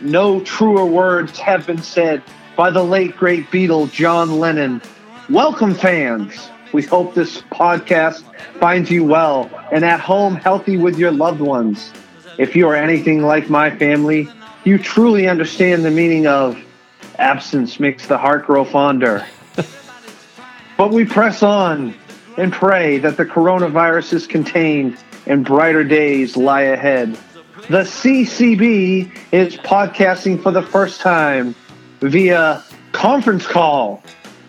No truer words have been said by the late great Beatle John Lennon. Welcome, fans. We hope this podcast finds you well and at home, healthy with your loved ones. If you are anything like my family, you truly understand the meaning of absence makes the heart grow fonder. but we press on and pray that the coronavirus is contained and brighter days lie ahead. The CCB is podcasting for the first time via conference call.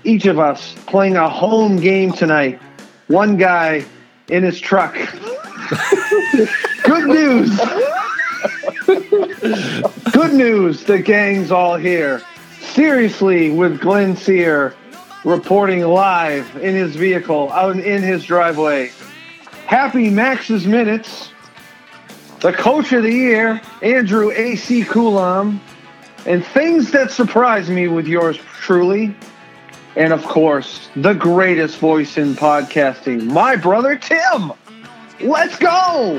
Each of us playing a home game tonight. One guy in his truck. Good news. Good news. The gang's all here. Seriously, with Glenn Sear reporting live in his vehicle out in his driveway. Happy Max's Minutes the coach of the year, Andrew A.C. Coulombe, and things that surprise me with yours truly. And of course, the greatest voice in podcasting, my brother Tim. Let's go.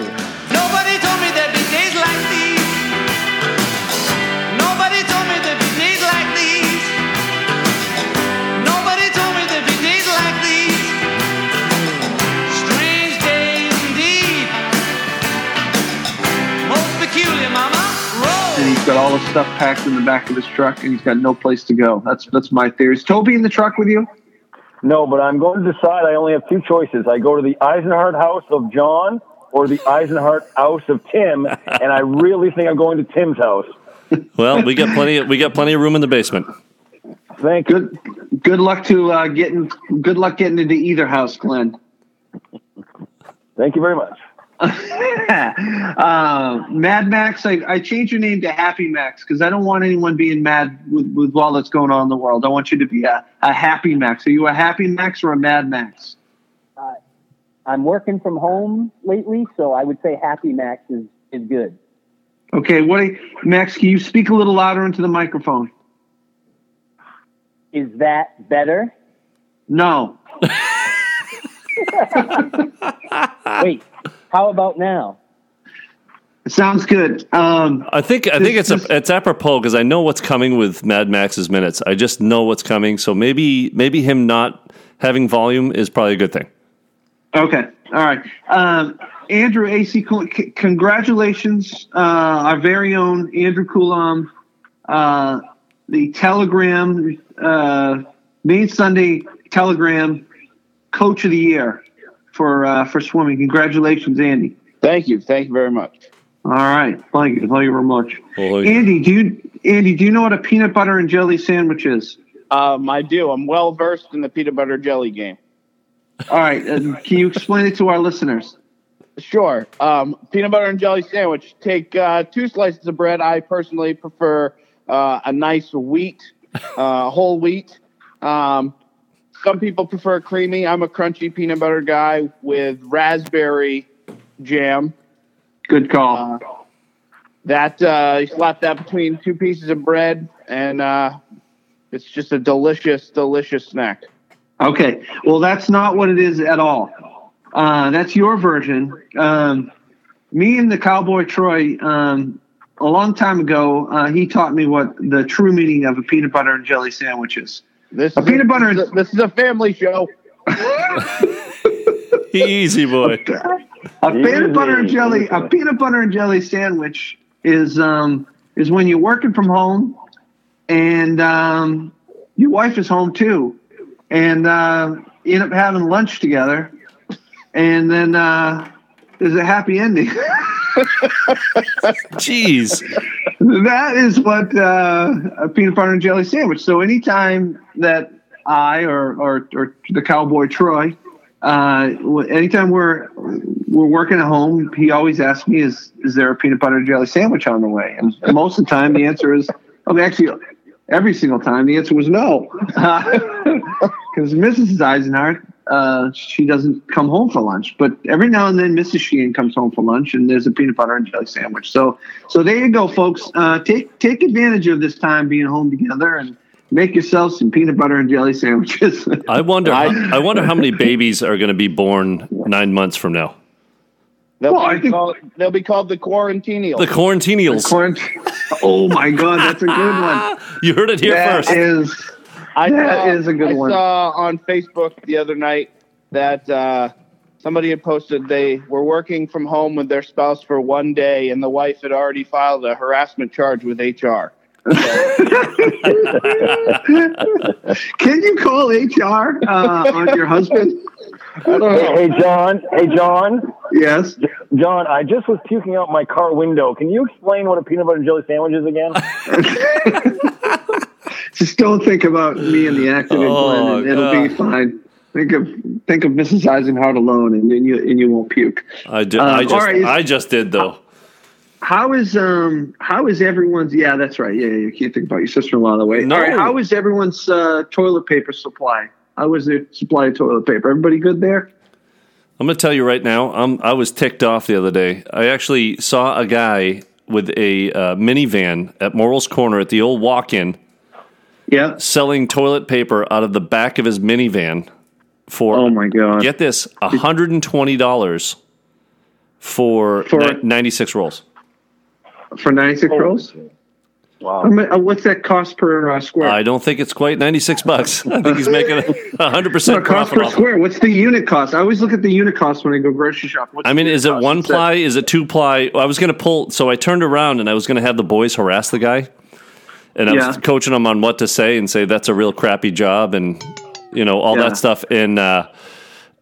Stuff packed in the back of his truck, and he's got no place to go. That's that's my theory. Is Toby in the truck with you? No, but I'm going to decide. I only have two choices. I go to the Eisenhart house of John or the Eisenhart house of Tim, and I really think I'm going to Tim's house. Well, we got plenty. Of, we got plenty of room in the basement. Thank you. Good good luck to uh, getting good luck getting into either house, Glenn. Thank you very much. uh, Mad Max, I, I changed your name to Happy Max because I don't want anyone being mad with, with all that's going on in the world. I want you to be a, a Happy Max. Are you a Happy Max or a Mad Max? I'm working from home lately, so I would say Happy Max is, is good. Okay, what Max? Can you speak a little louder into the microphone? Is that better? No. Wait, how about now? Sounds good. Um, I think. I think This- it's a, it's apropos because I know what's coming with Mad Max's minutes. I just know what's coming. So maybe maybe him not having volume is probably a good thing. Okay. All right. Um, Andrew AC, c- congratulations, uh, our very own Andrew Coulomb, uh, the Telegram, uh, Maine Sunday Telegram Coach of the Year for uh, for swimming. Congratulations, Andy. Thank you. Thank you very much. All right. Thank you. Thank you very much. Well, like- Andy, do you Andy, do you know what a peanut butter and jelly sandwich is? Um, I do. I'm well versed in the peanut butter jelly game. All right. Uh, can you explain it to our listeners? Sure. Um, peanut butter and jelly sandwich. Take uh, two slices of bread. I personally prefer uh, a nice wheat, uh, whole wheat. Um, some people prefer creamy. I'm a crunchy peanut butter guy with raspberry jam. Good call. Uh, that uh, you slap that between two pieces of bread, and uh, it's just a delicious, delicious snack. Okay. Well, that's not what it is at all. Uh, that's your version. Um, me and the cowboy Troy, um, a long time ago, uh, he taught me what the true meaning of a peanut butter and jelly sandwich is. This A is peanut butter- This is a, this is a family show. Easy boy. A peanut butter and jelly, a peanut butter and jelly sandwich is um, is when you're working from home, and um, your wife is home too, and uh, you end up having lunch together, and then uh, there's a happy ending. Jeez. that is what uh, a peanut butter and jelly sandwich. So anytime that I or or, or the cowboy Troy, uh, anytime we're we're working at home, he always asks me, "Is is there a peanut butter and jelly sandwich on the way?" And most of the time, the answer is, "Oh, actually." Every single time, the answer was no, because Mrs. Eisenhart, uh, she doesn't come home for lunch. But every now and then, Mrs. Sheehan comes home for lunch, and there's a peanut butter and jelly sandwich. So, so there you go, folks. Uh, take take advantage of this time being home together and make yourself some peanut butter and jelly sandwiches. I wonder. I, I wonder how many babies are going to be born nine months from now. They'll, Well, I be, think- called, they'll be called the Quarantineals. The Quarantineals. Quarantine. Oh my God, that's a good one. You heard it here That first. is I That saw, is a good I one. saw on Facebook the other night that uh, somebody had posted they were working from home with their spouse for one day, and the wife had already filed a harassment charge with HR. Can you call HR uh, on your husband? Hey, hey, John. Hey, John. Yes. John, I just was puking out my car window. Can you explain what a peanut butter and jelly sandwich is again? Just don't think about me and the accident, Oh, and it'll be fine. Think of think of Mrs. Eisenhower alone, and then you and you won't puke. I, ju- Uh, I just right. I just did though. How is um how is everyone's? Yeah, that's right. Yeah, you can't think about your sister-in-law the way. No. All right. How is everyone's uh, toilet paper supply? How was their supply of toilet paper? Everybody good there? I'm going to tell you right now. I'm, I was ticked off the other day. I actually saw a guy with a uh, minivan at Morrill's Corner at the old walk-in Yeah. selling toilet paper out of the back of his minivan for Oh my god. get this $120 for, For- ni- 96 rolls. For ninety six rolls. Wow. How uh, What's that cost per uh, square? I don't think it's quite 96 bucks. I think he's making a 100% What cost profit per off. square? What's the unit cost? I always look at the unit cost when I go grocery shop. What's I mean, is it cost? one ply? Is it two ply? I was going to pull, so I turned around and I was going to have the boys harass the guy, and I was Yeah. coaching them on what to say and say that's a real crappy job and you know all Yeah. that stuff. And uh,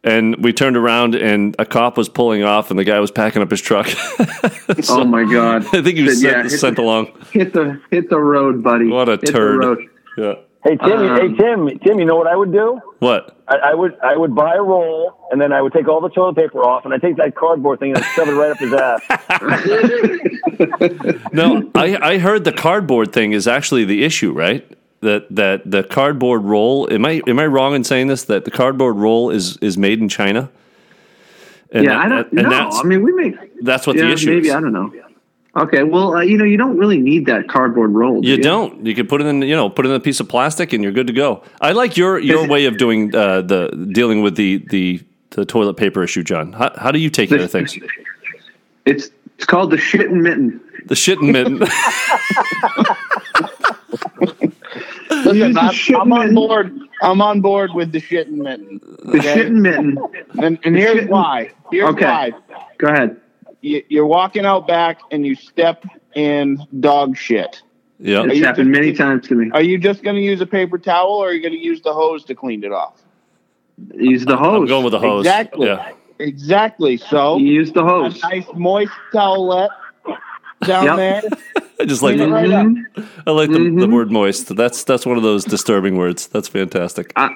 and we turned around and a cop was pulling off and the guy was packing up his truck. oh my god! I think he was Said, sent, yeah, sent the- along. Hit the hit the road, buddy. What a Hit the turd. road. Yeah. Hey Tim, Um, hey Tim, Tim, you know what I would do? What? I, I would I would buy a roll and then I would take all the toilet paper off and I take that cardboard thing and I'd shove it right up his ass. No, I, I heard the cardboard thing is actually the issue, right? That that the cardboard roll. Am I am I wrong in saying this? That the cardboard roll is is made in China. And yeah, that- I don't know. that's I mean, we make. that's what yeah, the issue maybe is. I don't know. Okay, well, uh, you know, you don't really need that cardboard roll. do You don't. You can put it in, you know, put it in a piece of plastic, and you're good to go. I like your your way of doing uh, the dealing with the the the toilet paper issue, John. How, how do you take care of things? It's it's called the shit and mitten. The shit and mitten. Listen, I'm, I'm on board. I'm on board with the shit and mitten. The shit and mitten. And, and here's shit and- why. Here's Okay. why. Go ahead. You, you're walking out back and you step in dog shit. yeah. It's happened just- many times to me. Are you just going to use a paper towel or are you going to use the hose to clean it off? Use the hose. I'm going with the hose. Exactly. Yeah. Exactly. So You use the a hose. nice moist towelette down Yep. there. I just like Clean it the, right. I like the, the Mhm. word moist. That's that's one of those disturbing words. That's fantastic. I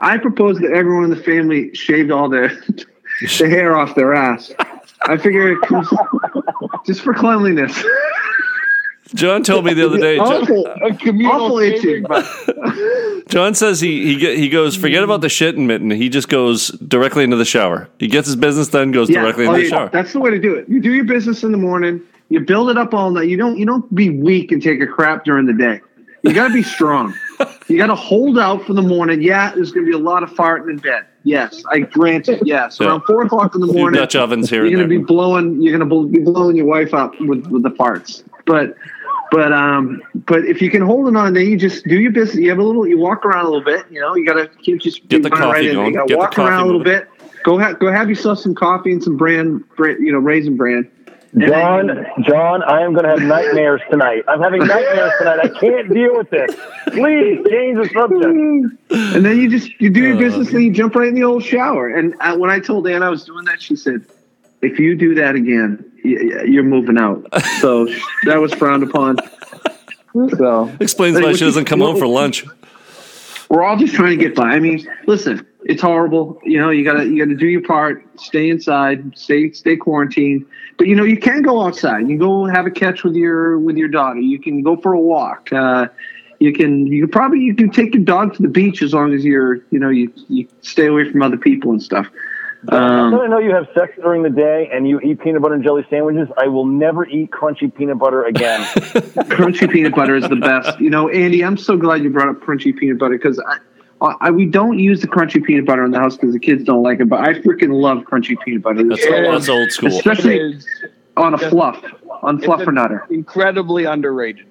I propose that everyone in the family shaved all their the hair off their ass. I figure it comes just for cleanliness. John told me the other day. John, awful, A awful itching. John says he he get, he goes forget about the shit and mitten. He just goes directly into the shower. He gets his business done, goes directly oh, into the yeah, shower. that's the way to do it. You do your business in the morning. You build it up all night. You don't you don't be weak and take a crap during the day. You got to be strong. You got to hold out for the morning. Yeah, there's going to be a lot of farting in bed. Yes, I grant it. Yes, Yeah. around four o'clock in the morning. Dutch ovens here you're going to be blowing. You're going to be blowing your wife up with, with the farts. But but um but if you can hold it on, then you just do your business. You have a little. You walk around a little bit. You know, you got to keep just Get the coffee in. going. You got Get to the walk around coffee a little bit. Go ha- go have yourself some coffee and some bran, bran you know, raisin bran. And then- John, John, I am going to have nightmares tonight. I'm having nightmares tonight. I can't deal with this. Please change the subject. and then you just you do your Uh. business and you jump right in the old shower. And uh, when I told Ann I was doing that, she said, "If you do that again, y- y- you're moving out." So that was frowned upon. So Explains why she doesn't come home for lunch. we're all just trying to get by. I mean, listen, it's horrible. You know, you gotta you gotta do your part. Stay inside. Stay stay quarantined. But you know, you can go outside. You can go have a catch with your with your daughter. You can go for a walk. Uh, you can you can probably you can take your dog to the beach as long as you're you know you you stay away from other people and stuff. Um, I know you have sex during the day and you eat peanut butter and jelly sandwiches. I will never eat crunchy peanut butter again. crunchy peanut butter is the best. You know, Andy, I'm so glad you brought up crunchy peanut butter because I, I- we don't use the crunchy peanut butter in the house because the kids don't like it, but I freaking love crunchy peanut butter, That's, Yeah. that's old school. especially on a fluff, on It's fluffernutter. incredibly underrated.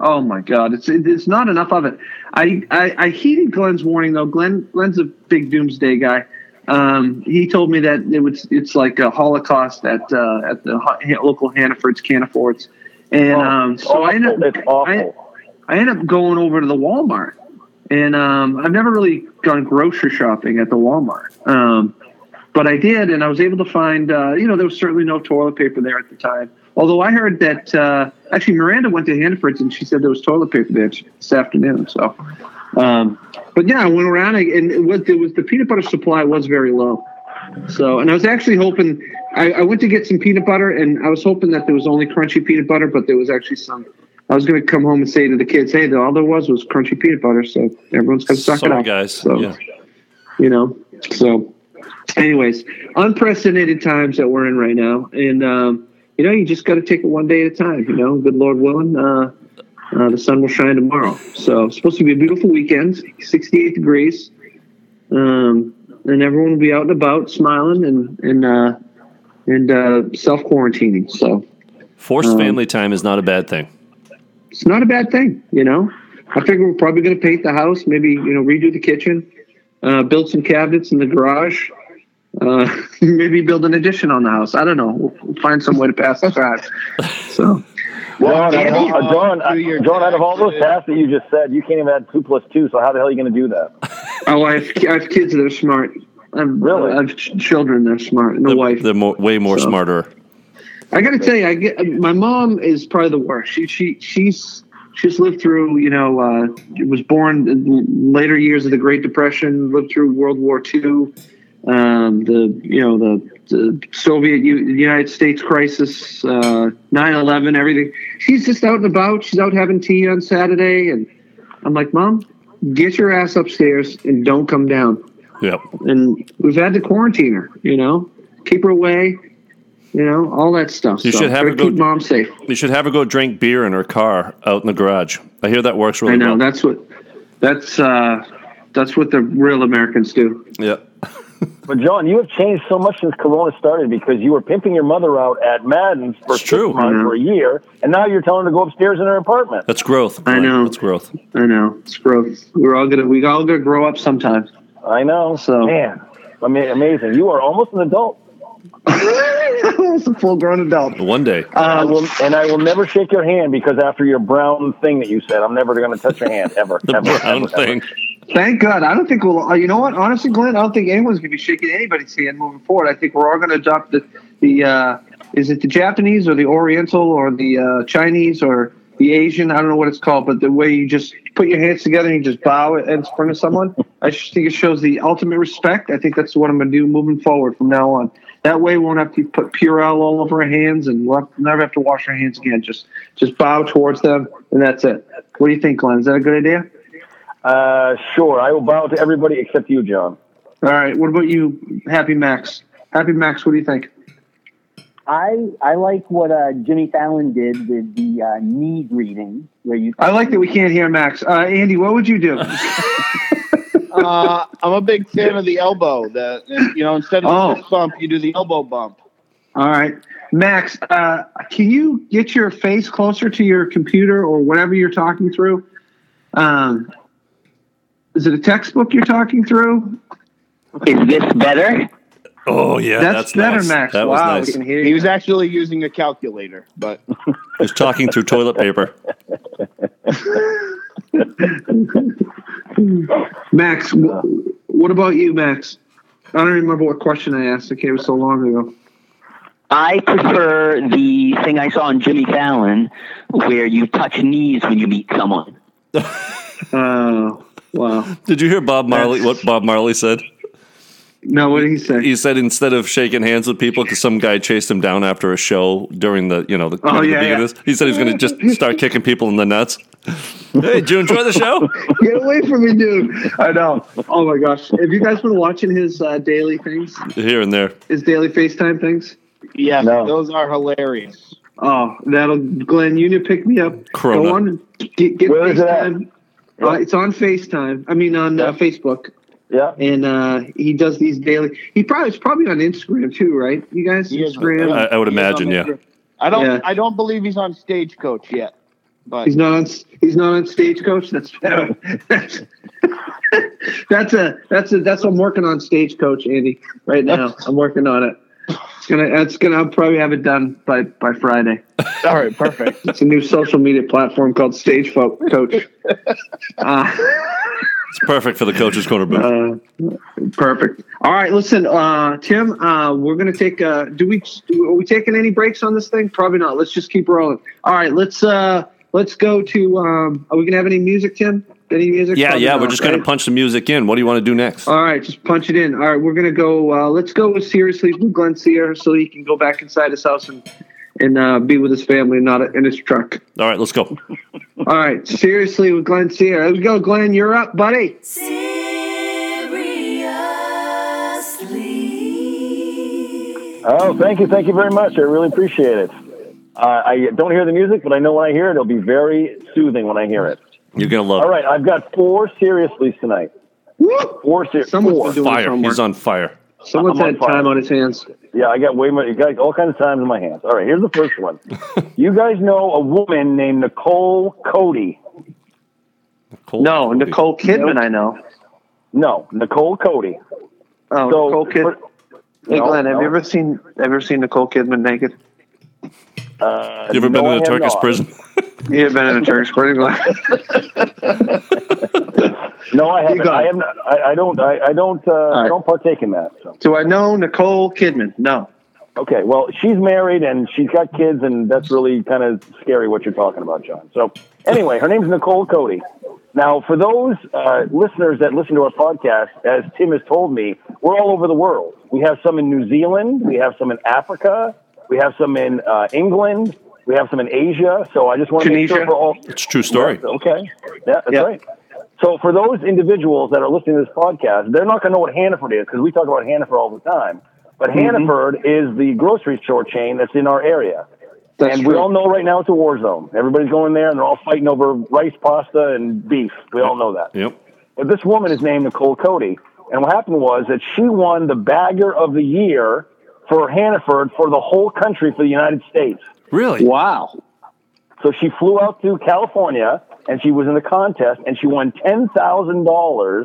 Oh my god, it's it's not enough of it. I, I I heeded Glenn's warning though. Glenn Glenn's a big doomsday guy. Um, he told me that it was it's like a Holocaust at uh, at the ho- local Hannaford's Canaforts, and um, so I ended up it's awful. I ended up going over to the Walmart, and um, I've never really gone grocery shopping at the Walmart, um, but I did, and I was able to find. Uh, you know, there was certainly no toilet paper there at the time. Although I heard that uh, actually Miranda went to Hannaford's and she said there was toilet paper there this afternoon. So, um, but yeah, I went around and it was, it was the peanut butter supply was very low. So, and I was actually hoping I, I went to get some peanut butter and I was hoping that there was only crunchy peanut butter, but there was actually some. I was going to come home and say to the kids, "Hey, all there was was crunchy peanut butter." So everyone's going to suck it Sorry, up, guys. So, Yeah. you know, so, anyways, unprecedented times that we're in right now, and um, you know, you just got to take it one day at a time. You know, good Lord willing, uh, uh, the sun will shine tomorrow. So it's supposed to be a beautiful weekend, 68 degrees, um, and everyone will be out and about, smiling and and uh, and uh, self quarantining. So Forced Um, family time is not a bad thing. It's not a bad thing, you know. I figure we're probably going to paint the house, maybe you know redo the kitchen, uh, build some cabinets in the garage, uh, maybe build an addition on the house. I don't know. We'll, we'll find some way to pass the time. So John, Yeah, out of- yeah. uh, John, uh, John, out of all those taxes. tasks that you just said, you can't even add two plus two. So how the hell are you going to do that? Oh, I have, I have kids that are smart. I have, Really? I have ch- children that are smart and a They're, wife. they're more, way more So- smarter. I got to tell you, I get my mom is probably the worst. She she she's she's lived through you know uh, was born in later years of the Great Depression, lived through World War II, um, the you know the, the Soviet U- United States crisis, uh, 9/11, everything. She's just out and about. She's out having tea on Saturday, and I'm like, Mom, get your ass upstairs and don't come down Yep. and we've had to quarantine her. You know, keep her away. You know, all that stuff. You So, should have gotta her go- keep mom safe. You should have her go drink beer in her car out in the garage. I hear that works really well. I know well. that's what that's uh that's what the real Americans do. yeah. But John, you have changed so much since Corona started because you were pimping your mother out at Madden's for It's six true. months or a year, and now you're telling her to go upstairs in her apartment. That's growth. I know. That's growth. I know it's growth. We're all gonna we all gonna grow up sometime. I know. So- man, I mean, amazing. You are almost an adult. it's a full grown adult. One day. I will, and I will never shake your hand because after your brown thing that you said, I'm never going to touch your hand ever. The ever, brown ever, ever. thing. thank God. I don't think we'll. Uh, you know what? Honestly, Glenn, I don't think anyone's gonna be shaking anybody's hand moving forward. I think we're all gonna adopt the the. Uh, is it the Japanese or the Oriental or the uh, Chinese or the Asian? I don't know what it's called, but the way you just put your hands together and you just bow in front of someone. I just think it shows the ultimate respect. I think that's what I'm going to do moving forward from now on. That way, we won't have to put Purell all over our hands and we'll have- never have to wash our hands again. Just just bow towards them, and that's it. What do you think, Glenn? Is that a good idea? Uh, sure. I will bow to everybody except you, John. All right. What about you, Happy Max? Happy Max, what do you think? I I like what uh, Jimmy Fallon did with the uh, knee greeting, where you I like that we can't hear Max. Uh, Andy, what would you do? Uh, I'm a big fan of the elbow. The you know instead of Oh. the bump, you do the elbow bump. All right. Max, uh, can you get your face closer to your computer or whatever you're talking through? Um, is it a textbook you're talking through? is this better? Oh yeah, That's, that's, better, nice. Max. That wow, was we can nice. hear He you. was actually using a calculator, but He's talking through toilet paper. Max, wh- what about you, Max? I don't remember what question I asked. Okay, it was so long ago. I prefer the thing I saw on Jimmy Fallon, where you touch knees when you meet someone. Oh, wow. Did you hear Bob Marley? What Bob Marley said? No, what did he say? He said instead of shaking hands with people, because some guy chased him down after a show during the you know the, Oh, the yeah, beginning yeah. of this, he said he's going to just start kicking people in the nuts. Hey, did you enjoy the show? Get away from me, dude. I know. Oh my gosh. Have you guys been watching his uh, daily things? Here and there. His daily FaceTime things? Yeah, No. those are hilarious. Oh, that'll Glenn, you need to pick me up. Corona. Go on get, get Where is it at? FaceTime. Uh, it's on FaceTime. I mean, on uh, Facebook, Yeah. and uh, he does these daily. He probably it's probably on Instagram too, right? You guys, He is- Instagram. I, I would imagine, yeah. I don't. Yeah. I don't believe he's on Stagecoach yet. But He's not on. He's not on Stagecoach. That's that's that's a that's a that's what I'm working on Stagecoach, Andy. Right now, I'm working on it. It's gonna. It's gonna. I'll probably have it done by by Friday. all right, perfect. It's a new social media platform called Stage Fo- Coach. Uh, It's perfect for the coach's corner booth. uh, perfect. All right, listen, uh, Tim. Uh, we're gonna take. Uh, do we? Do, are we taking any breaks on this thing? Probably not. Let's just keep rolling. All right, let's. Uh, let's go to. Um, are we gonna have any music, Tim? Any music? yeah, Probably yeah. not, We're just gonna punch the music in. What do you want to do next? All right, just punch it in. All right, we're gonna go. Uh, let's go with seriously with Glenn Sear, so he can go back inside his house and and uh, be with his family, not in his truck. All right, let's go. All right, seriously with Glenn Sear. There we go, Glenn. You're up, buddy. Seriously. Oh, thank you, thank you very much. I really appreciate it. Uh, I don't hear the music, but I know when I hear it, it'll be very soothing when I hear it. You're going to love All right, I've got four seriously tonight. Woo! Four ser- Someone's four. doing fire. homework. He's on fire. Someone's I'm on had fire. time on his hands. Yeah, I got way more. You got all kinds of times in my hands. All right, here's the first one. you guys know a woman named Nicole Cody? Cold. No, Nicole Kidman. I know. No, Nicole Cody. Oh, So, Nicole Kidman. for- Hey, No, Glenn, have no. you ever seen ever seen Nicole Kidman naked? Uh, You ever no, been in a Turkish prison? You have been in a Turkish prison, Glenn. No, I haven't. I have not. I, I don't. I, I don't. Uh, I don't partake in that. So. Do I know Nicole Kidman? No. Okay, well, she's married and she's got kids, and that's really kind of scary what you're talking about, John. So, anyway, her name's Nicole Cody. Now, for those uh, listeners that listen to our podcast, as Tim has told me, we're all over the world. We have some in New Zealand, we have some in Africa, we have some in uh, England, we have some in Asia. So, I just want to make sure Tunisia? we're all. It's a true story. Okay. Yeah, that's Yeah. right. So for those individuals that are listening to this podcast, they're not going to know what Hannaford is because we talk about Hannaford all the time. But Mm-hmm. Hannaford is the grocery store chain that's in our area. That's and we all know right now it's a war zone. Everybody's going there and they're all fighting over rice, pasta, and beef. We all know that. Yep. But this woman is named Nicole Cody. And what happened was that she won the bagger of the year for Hannaford for the whole country for the United States. Really? Wow. So she flew out to California and she was in the contest and she won $10,000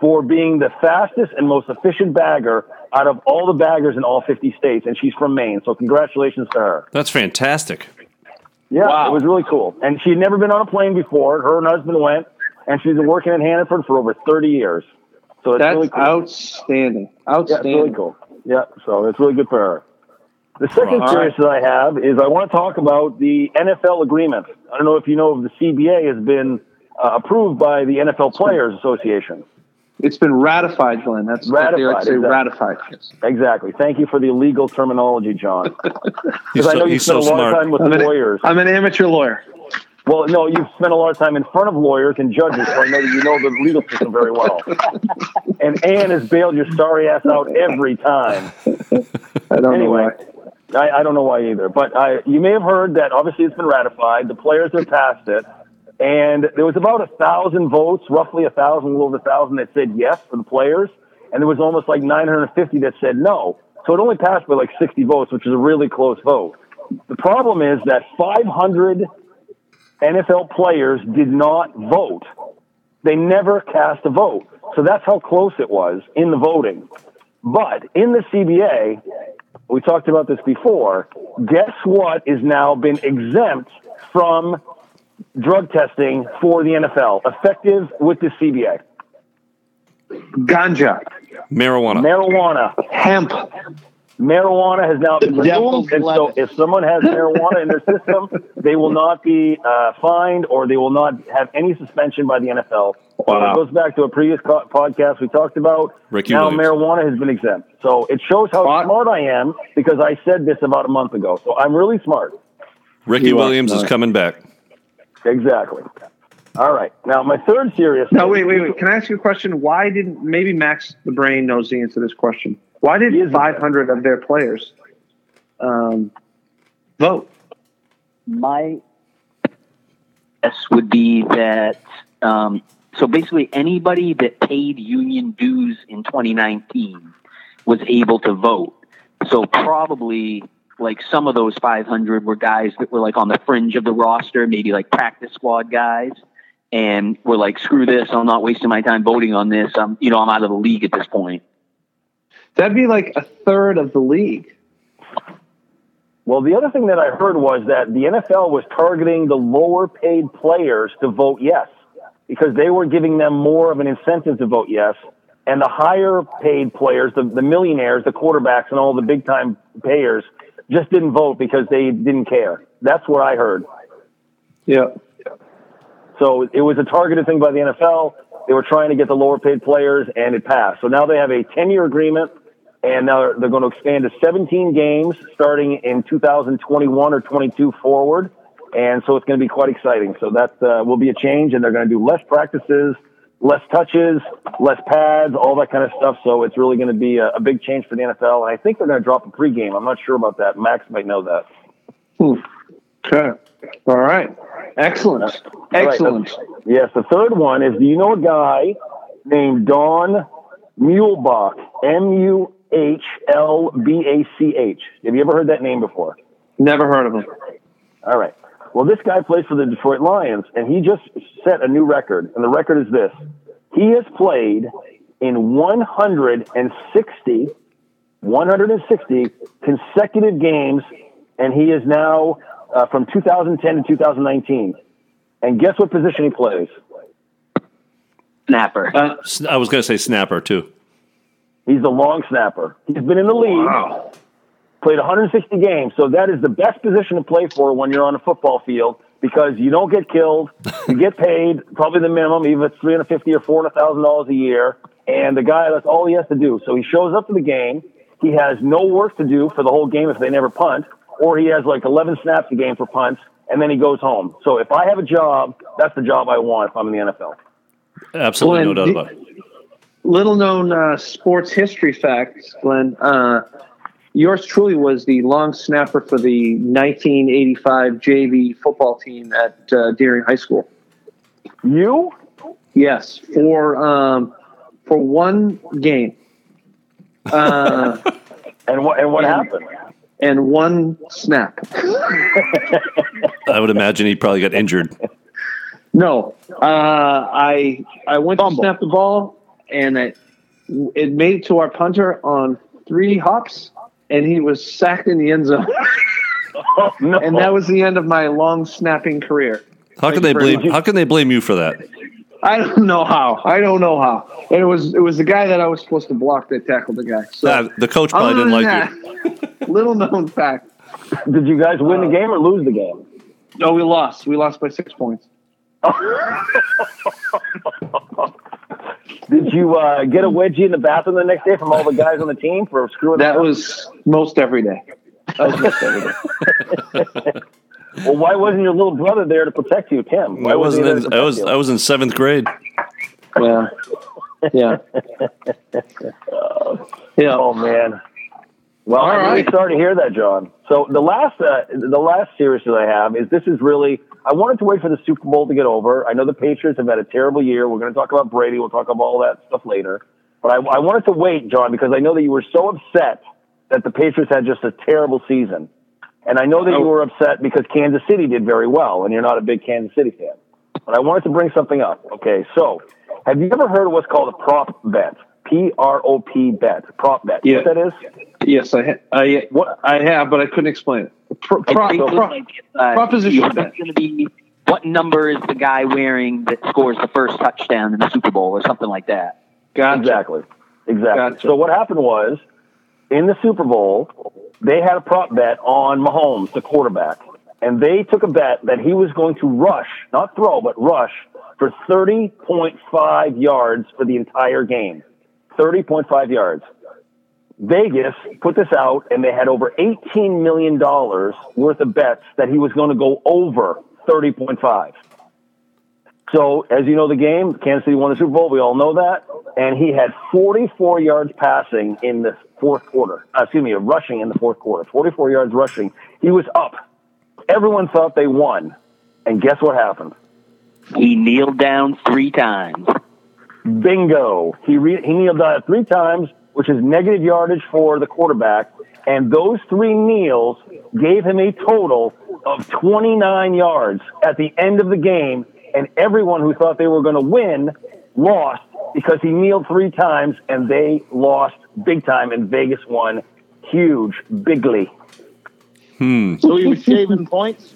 for being the fastest and most efficient bagger out of all the baggers in all 50 states. And she's from Maine. So congratulations to her. That's fantastic. Yeah, Wow. it was really cool. And she had never been on a plane before. Her and her husband went and she's been working in Hannaford for over 30 years. So it's That's really cool. outstanding. Yeah, it's Outstanding. really cool. Yeah, so it's really good for her. The second All series that I have is I want to talk about the NFL agreement. I don't know if you know if the CBA has been uh, approved by the NFL Players Association. It's been ratified, Glenn. That's what they like to say. Ratified, Ratified. Exactly. Thank you for the legal terminology, John. He's Because I so, know you spent so a lot of smart. time with I'm an, lawyers. I'm an amateur lawyer. Well, no, you've spent a lot of time in front of lawyers and judges, so I know that you know the legal system very well. and Ann has bailed your sorry ass out every time. I don't Anyway, know why. I, I don't know why either. But I, you may have heard that obviously it's been ratified. The players have passed it. And there was about a thousand votes, roughly a thousand, a little over a thousand that said yes for the players. And there was almost like 950 that said no. So it only passed by like 60 votes, which is a really close vote. The problem is that 500 NFL players did not vote. They never cast a vote. So that's how close it was in the voting. But in the CBA, we talked about this before. Guess what is now been exempt from drug testing for the NFL, effective with the CBA? Ganja, Marijuana. Marijuana. hemp. Marijuana has now been removed, and so lettuce. if someone has marijuana in their system, they will not be uh, fined or they will not have any suspension by the NFL. So Wow. it goes back to a previous co- podcast we talked about. Ricky now Williams. marijuana has been exempt. So it shows how Smart. smart I am because I said this about a month ago. So I'm really smart. Ricky You Williams is smart. coming back. Exactly. All right. Now my third serious. No, wait, wait, wait. Can I ask you a question? Why didn't maybe Max the Brain knows the answer to this question? Why didn't 500 of their players um, vote? My guess would be that Um, so basically, anybody that paid union dues in 2019 was able to vote. So probably like some of those 500 were guys that were like on the fringe of the roster, maybe like practice squad guys, and were like, "Screw this! I'm not wasting my time voting on this. I'm, you know, I'm out of the league at this point." That'd be like a third of the league. Well, the other thing that I heard was that the NFL was targeting the lower paid players to vote yes because they were giving them more of an incentive to vote yes. And the higher paid players, the, the millionaires, the quarterbacks, and all the big time payers just didn't vote because they didn't care. That's what I heard. Yeah. So it was a targeted thing by the NFL. They were trying to get the lower paid players, and it passed. So now they have a 10 year agreement, and now they're, they're going to expand to 17 games starting in 2021 or 22 forward. And so it's going to be quite exciting. So that uh, will be a change, and they're going to do less practices, less touches, less pads, all that kind of stuff. So it's really going to be a, a big change for the NFL. And I think they're going to drop a pregame. I'm not sure about that. Max might know that. Hmm. Okay. All right. Excellent. All right, Excellent. yes, the third one is do you know a guy named Don Muhlbach? M U H L B A C H. Have you ever heard that name before? Never heard of him. All right. Well, this guy plays for the Detroit Lions, and he just set a new record. And the record is this he has played in 160, 160 consecutive games, and he is now uh, from 2010 to 2019. And guess what position he plays? Snapper. Uh, S- I was going to say snapper too. He's the long snapper. He's been in the league, played 160 games. So that is the best position to play for when you're on a football field because you don't get killed. You get paid probably the minimum, even if it's 350 or 400,000 dollars a year. And the guy, that's all he has to do. So he shows up to the game. He has no work to do for the whole game if they never punt, or he has like 11 snaps a game for punts, and then he goes home. So if I have a job, that's the job I want if I'm in the NFL. Absolutely, no doubt about it. little known uh, sports history facts, Glenn. Uh, yours truly was the long snapper for the 1985 JV football team at uh, Deering High School. You? Yes, for um, for one game. Uh, And what, and what And- happened? and one snap. I would imagine he probably got injured. No, uh, I I went Fumble. to snap the ball, and it it made it to our punter on three hops, and he was sacked in the end zone, Oh, no. and that was the end of my long snapping career. How can Thank they blame? much. How can they blame you for that? I don't know how. I don't know how. And it was it was the guy that I was supposed to block that tackled the guy. So Ah, the coach probably didn't than like you. little known fact. Did you guys win the game or lose the game? No, we lost. We lost by six points. Did you uh, get a wedgie in the bathroom the next day from all the guys on the team for screwing That up? was most every day. That was most every day. Well, why wasn't your little brother there to protect you, Tim? Why I wasn't wasn't. In, I was. protect I was in seventh grade. Yeah. Yeah. Yeah. Oh man. Well, All I'm really sorry to hear that, John. So the last, uh, the last series that I have is this is really. I wanted to wait for the Super Bowl to get over. I know the Patriots have had a terrible year. We're going to talk about Brady. We'll talk about all that stuff later. But I, I wanted to wait, John, because I know that you were so upset that the Patriots had just a terrible season, and I know that you Oh. were upset because Kansas City did very well, and you're not a big Kansas City fan. But I wanted to bring something up. Okay, so have you ever heard of what's called a prop bet? P R O P bet. Prop bet. You know Yeah. what that is? Yes, I ha- I What? I have, but I couldn't explain it. Pro, pro, think pro- like, uh, proposition you- bet. Going to be what number is the guy wearing that scores the first touchdown in the Super Bowl or something like that. gotcha. Exactly. Exactly. Gotcha. So what happened was in the Super Bowl, they had a prop bet on Mahomes, the quarterback, and they took a bet that he was going to rush, not throw, but rush for 30.5 yards for the entire game. 30.5 yards. Vegas put this out and they had over $18 million worth of bets that he was going to go over 30.5. So, as you know, the game, Kansas City won the Super Bowl. We all know that. And he had 44 yards passing in the fourth quarter. Uh, excuse me, rushing in the fourth quarter. 44 yards rushing. He was up. Everyone thought they won. And guess what happened? He kneeled down three times. Bingo. He re- he kneeled down three times, which is negative yardage for the quarterback, and those three kneels gave him a total of 29 yards at the end of the game, and everyone who thought they were going to win lost because he kneeled three times, and they lost big time, and Vegas won huge, bigly. Hmm. So he was shaving points.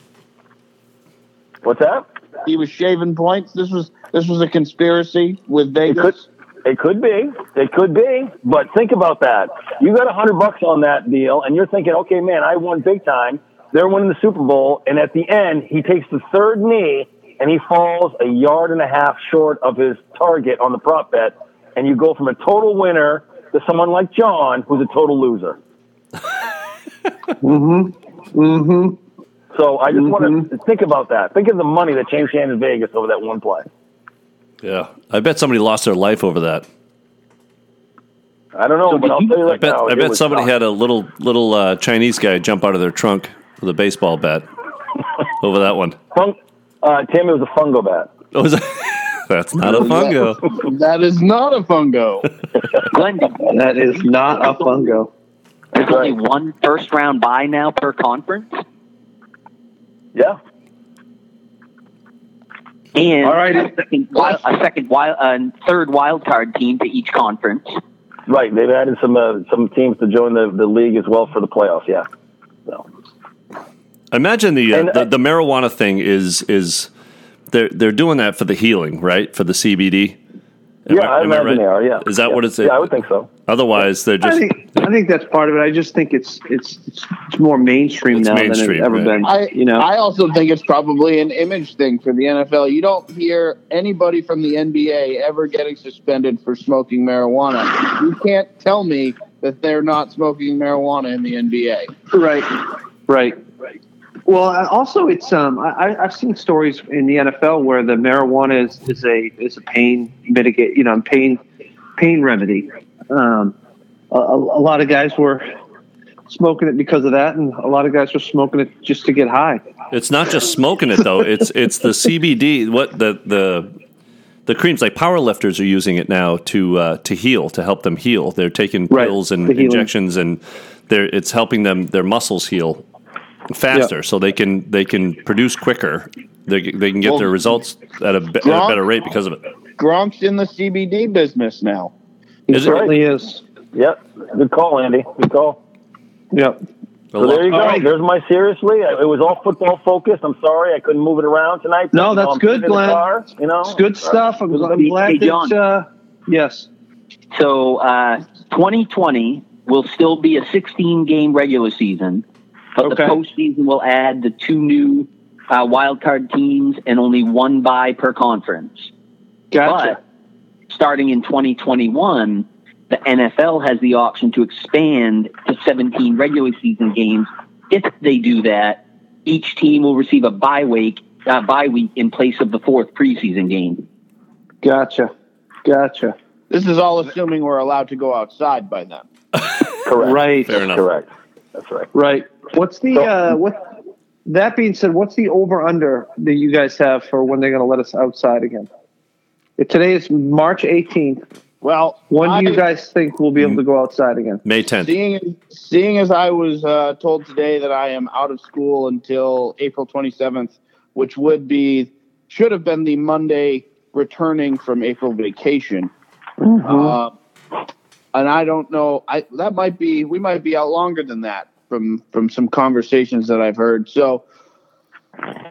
What's that? He was shaving points. This was this was a conspiracy with It Vegas. It could be, it could be, but think about that. You got a hundred bucks on that deal, and you're thinking, okay, man, I won big time. They're winning the Super Bowl, and at the end, he takes the third knee and he falls a yard and a half short of his target on the prop bet, and you go from a total winner to someone like John, who's a total loser. Mm-hmm. Mm-hmm. So I just want to think about that. Think of the money that changed hands in Vegas over that one play. Yeah, I bet somebody lost their life over that. I don't know, So but I'll tell you I bet now, I bet somebody tough. had a little little uh, Chinese guy jump out of their trunk with a baseball bat over that one. Fung- uh, Tim, it was a fungo bat. Oh, is that- that's not a fungo. That is not a fungo. Glenn, That is not a fungo. there's only one first round buy now per conference, Yeah. And All right. a second, wild, a second wild, a third wild card team to each conference. Right. They've added some uh, some teams to join the, the league as well for the playoffs. Yeah. So Imagine the, uh, And, the uh, the marijuana thing is is they're they're doing that for the healing, right? For the CBD. Am yeah, I, am imagine they are. Yeah. Is that Yeah. what it's? Yeah, I would think so. Otherwise, they're I just think I think that's part of it. I just think it's it's it's, it's more mainstream It's now mainstream, than it's ever right. been. I you know, I also think it's probably an image thing for the NFL. You don't hear anybody from the NBA ever getting suspended for smoking marijuana. You can't tell me that they're not smoking marijuana in the NBA. Right, right, right. Well, also it's um I I've seen stories in the NFL where the marijuana is, is a is a pain mitigate you know pain pain remedy. Um, a, a lot of guys were smoking it because of that, and a lot of guys were smoking it just to get high. It's not just smoking it though. It's it's the CBD. What the the the creams like power lifters are using it now to uh, to heal to help them heal. They're taking Right, pills and the injections and they're it's helping them their muscles heal faster, so they can they can produce quicker. They they can get Well, their results at a, be- at a better rate because of it. Gronk's in the CBD business now. It Is it? certainly is. Yep. Good call, Andy. Good call. Yep. So there you go. All right. There's my seriously. It was all football focused. I'm sorry I couldn't move it around tonight. No, You know, that's I'm good, sitting Glenn. car, you know, It's good stuff. I'm, I'm Hey, glad hey, that. Uh, yes. So uh, 2020 will still be a 16 game regular season, but the postseason will add the two new uh, wild card teams and only one bye per conference. Gotcha. But starting in 2021, the NFL has the option to expand to 17 regular season games. If they do that, each team will receive a bye week, uh, bye week in place of the fourth preseason game. Gotcha. Gotcha. This is all assuming we're allowed to go outside by then. correct. Right. Fair enough. Correct. That's right. Right. What's the uh what that being said, what's the over under that you guys have for when they're gonna let us outside again? If today is March eighteenth. Well, When do you guys think we'll be able to go outside again? May 10th. Seeing, seeing as I was uh, told today that I am out of school until April 27th, which would be, should have been the Monday returning from April vacation. Uh, and I don't know, I that might be, we might be out longer than that from from some conversations that I've heard. So,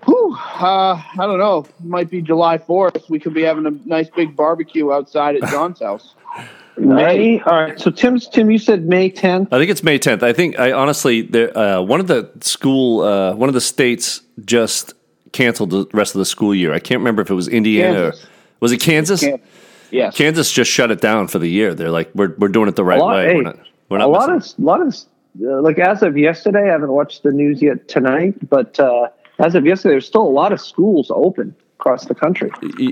whew, uh, I don't know, it might be July 4th. We could be having a nice big barbecue outside at John's house. May all right. So Tim's Tim, you said May tenth. I think it's May 10th. I think I honestly, there, uh, one of the school, uh, one of the states just canceled the rest of the school year. I can't remember if it was Indiana. Kansas. Or, was it Kansas? Can- Yes. Kansas just shut it down for the year. They're like, we're, we're doing it the right a lot, way. hey, we're not, we're not a lot missing- of lot of uh, like as of yesterday. I haven't watched the news yet tonight, but uh, as of yesterday, there's still a lot of schools open across the country.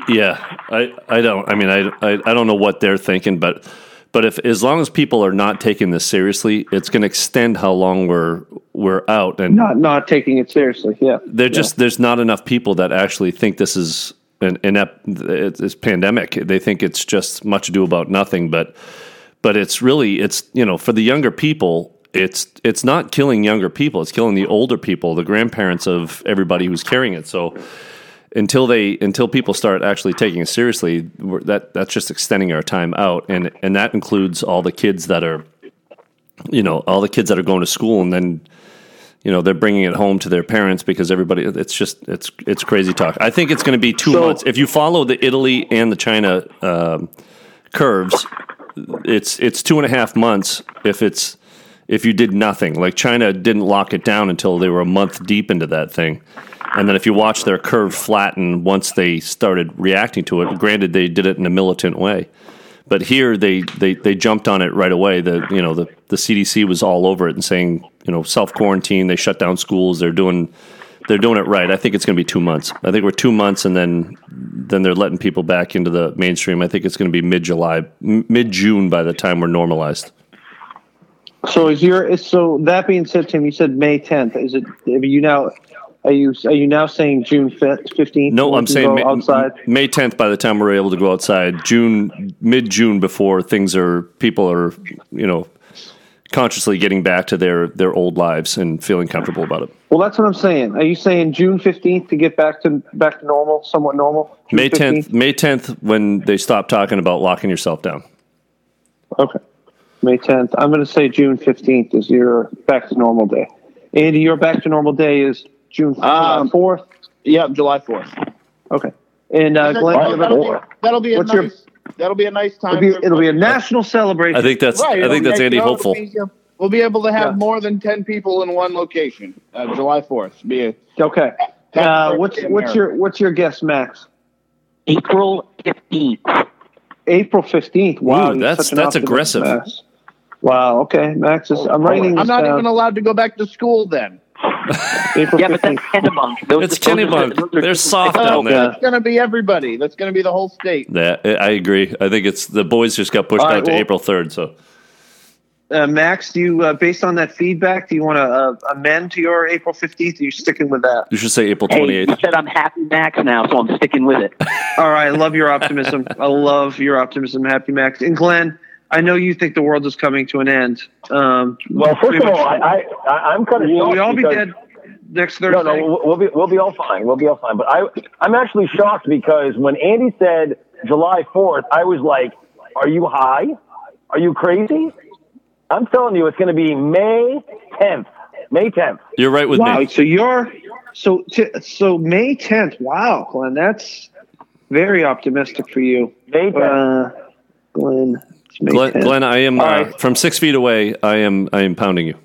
Yeah, I, I don't. I mean, I, I, I don't know what they're thinking, but but if as long as people are not taking this seriously, it's going to extend how long we're we're out, and Not not taking it seriously. Yeah. they're just there's not enough people that actually think this is an inept it's, pandemic. They think it's just much ado about nothing, but but it's really it's you know for the younger people. It's it's not killing younger people. It's killing the older people, the grandparents of everybody who's carrying it. So until they until people start actually taking it seriously, that that's just extending our time out, and and that includes all the kids that are, you know, all the kids that are going to school, and then, you know, they're bringing it home to their parents because everybody. It's just it's it's crazy talk. I think it's going to be two So- months if you follow the Italy and the China um, curves. It's it's two and a half months if it's if you did nothing. Like China didn't lock it down until they were a month deep into that thing. And then if you watch their curve flatten once they started reacting to it, granted they did it in a militant way. But here they, they, they jumped on it right away. The you know the, the CDC was all over it and saying you know self quarantine. They shut down schools. They're doing they're doing it right. I think it's going to be two months. I think we're two months, and then then they're letting people back into the mainstream. I think it's going to be mid July, mid June by the time we're normalized. So is your so that being said, Tim, you said May 10th. Is it? Are you now? Are you are you now saying June 15th? No, I'm saying May, outside. May 10th. By the time we're able to go outside, June mid June before things are people are you know consciously getting back to their their old lives and feeling comfortable about it. Well, that's what I'm saying. Are you saying June 15th to get back to back to normal, somewhat normal? June May 10th. May 10th when they stop talking about locking yourself down. Okay. May 10th. I'm going to say June 15th is your back to normal day. Andy, your back to normal day is June Um, 4th. Yep, July fourth. Okay. And uh, Glenn, that'll, you that'll, a- be, that'll be a What's your- nice. that'll be a nice time. it'll be, it'll be a national celebration. I think that's Right, I think that's Andy hopeful. We'll be, we'll be able to have Yeah. more than ten people in one location. Uh, July fourth. Be a Okay. Uh, what's what's America. your what's your guess, Max? April 15th. April 15th. Wow, Ooh, that's- that's aggressive. Max. Wow. Okay, Max is. I'm writing. I'm this not down. even allowed to go back to school then. April Yeah, but that's Kennebunk. Those- It's those are Kennebunk. those are They're soft types of- down there. Yeah. That's going to be everybody. That's going to be the whole state. Yeah, I agree. I think it's the boys just got pushed All right, out to well- April 3rd. So Uh, Max, do you, uh, based on that feedback, do you want to uh, amend to your April 15th? Are you sticking with that? you should say April Hey, 28th. you said I'm happy Max now, so I'm sticking with it. All right. I love your optimism. I love your optimism. Happy Max. And Glenn, I know you think the world is coming to an end. Um, Well, first pretty of much- all, I, I, I I'm kind of will we all be dead next Thursday? No, no, we'll- we'll be we'll be all fine. We'll be all fine. But I I'm actually shocked because when Andy said July 4th, I was like, "Are you high? Are you crazy?" I'm telling you, it's going to be May 10th. May 10th. You're right with Wow. me. So you're so t- so May 10th. Wow, Glenn, that's very optimistic for you. May 10th. Uh, Glenn, it's May Glenn, Glenn, I am uh, right. from six feet away. I am I am pounding you.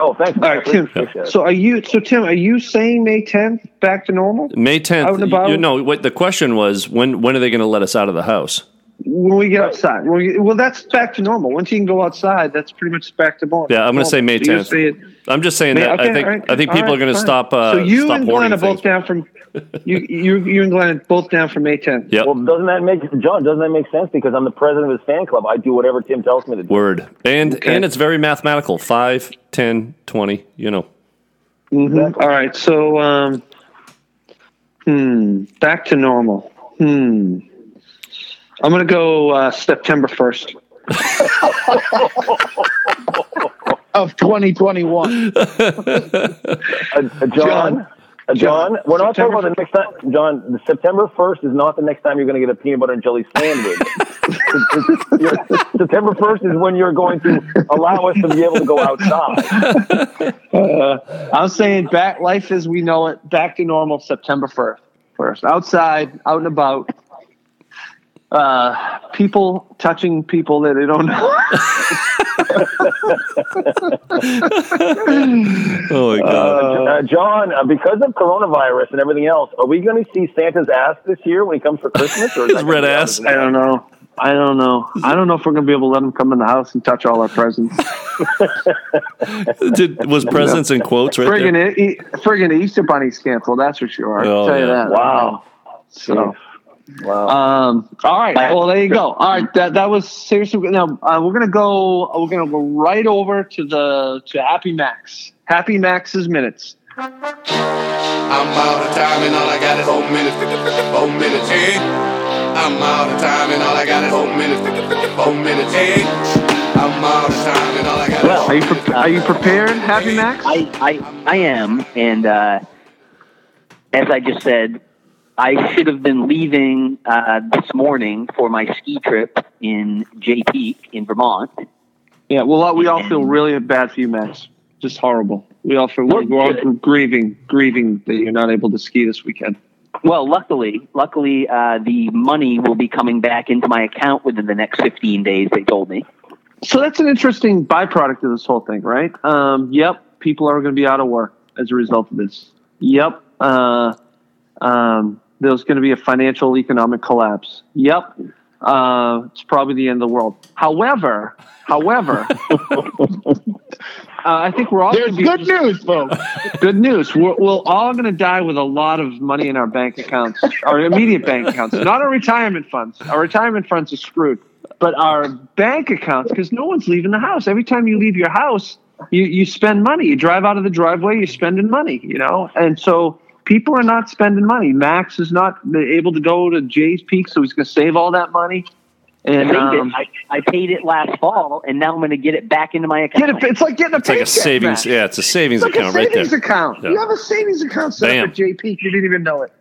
oh, thanks. All right, Tim. Appreciate it. So are you? So Tim, are you saying May 10th back to normal? May Out and 10th. about? You know what the question was? When when are they going to let us out of the house? When we get outside. When we, well, that's back to normal. Once you can go outside, that's pretty much back to normal. Yeah, I'm going to say May So you're 10th. saying- I'm just saying May- that okay, I think all right, I think people right, are going to stop. Uh, so you stop and Glenn hoarding are both things. down from you. You you and Glenn are both down for May 10th. Yep. Well, doesn't that make John? Doesn't that make sense? Because I'm the president of his fan club. I do whatever Tim tells me to do. Word. And Okay. and it's very mathematical. 5, 10, 20, you know. Mhm. All right. So, um, hmm, back to normal. Hmm. I'm going to go uh, September 1st. Of 2021. Uh, uh, John, John. uh, John, we're not talking about the next time. John, the September 1st is not the next time you're going to get a peanut butter and jelly sandwich. September 1st is when you're going to allow us to be able to go outside. Uh, I'm saying back life as we know it, back to normal September 1st. First, outside, out and about. Uh, people touching people that they don't know. Oh my god. Uh, John, uh, because of coronavirus and everything else, are we going to see Santa's ass this year when he comes for Christmas? Or His red ass. I don't know. I don't know. I don't know if we're gonna be able to let him come in the house and touch all our presents. Did, was presents in quotes right there? friggin' e- friggin' Easter bunny's canceled. That's for sure. I'll Oh, tell you yeah. that. Wow. So, Wow. um, all right. Well, there you go. All right. That that was seriously. Now uh, we're gonna go. We're gonna go right over to the to Happy Max. Happy Max's minutes. I'm out of time and all I got is four minutes. Four minutes, eh? I'm out of time and all I got is four minutes. Four minutes, eh? I'm out of time and all I got is Well, Are you pre- are you prepared, Happy Max? I, I, I am, and uh, as I just said, I should have been leaving uh, this morning for my ski trip in Jay Peak in Vermont. Yeah, well, we all feel really bad for you, Max. Just horrible. We all feel we're all grieving, grieving that you're not able to ski this weekend. Well, luckily, luckily, uh, the money will be coming back into my account within the next 15 days. They told me. So that's an interesting byproduct of this whole thing, right? Um, yep, people are going to be out of work as a result of this. Yep, uh, um, there's going to be a financial economic collapse. Yep, uh, it's probably the end of the world. However, however, uh, I think we're all There's be good news, folks. Good news. We're, we're all going to die with a lot of money in our bank accounts, our immediate bank accounts, not our retirement funds. Our retirement funds are screwed, but our bank accounts, because no one's leaving the house. Every time you leave your house, you, you spend money. You drive out of the driveway, you're spending money, you know? And so people are not spending money. Max is not able to go to Jay's Peak, so he's going to save all that money. And I, um, I, I paid it last fall, and now I'm going to get it back into my account. get it, it's like getting a It's like a savings. Max. Yeah, it's a savings It's like account a right savings there. account. Yeah. You have a savings account set Bam. up at JP. You didn't even know it.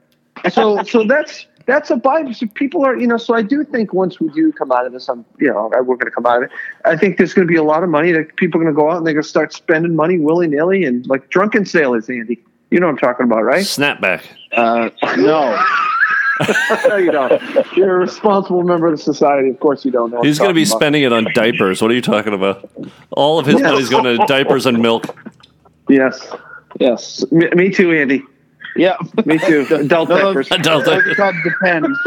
So, so that's that's a buy. So people are, you know. So I do think once we do come out of this, I'm, you know, we're going to come out of it. I think there's going to be a lot of money that people are going to go out and they're going to start spending money willy nilly and like drunken sailors, Andy. You know what I'm talking about, right? Snapback. Uh, no. no, you don't. You're a responsible member of the society. Of course, you don't know. He's going to be about. spending it on diapers. What are you talking about? All of his Yes. money's going to diapers and milk. Yes, yes. Me, me too, Andy. Yeah. Me too. Adult No, diapers. Adult diapers. called depends.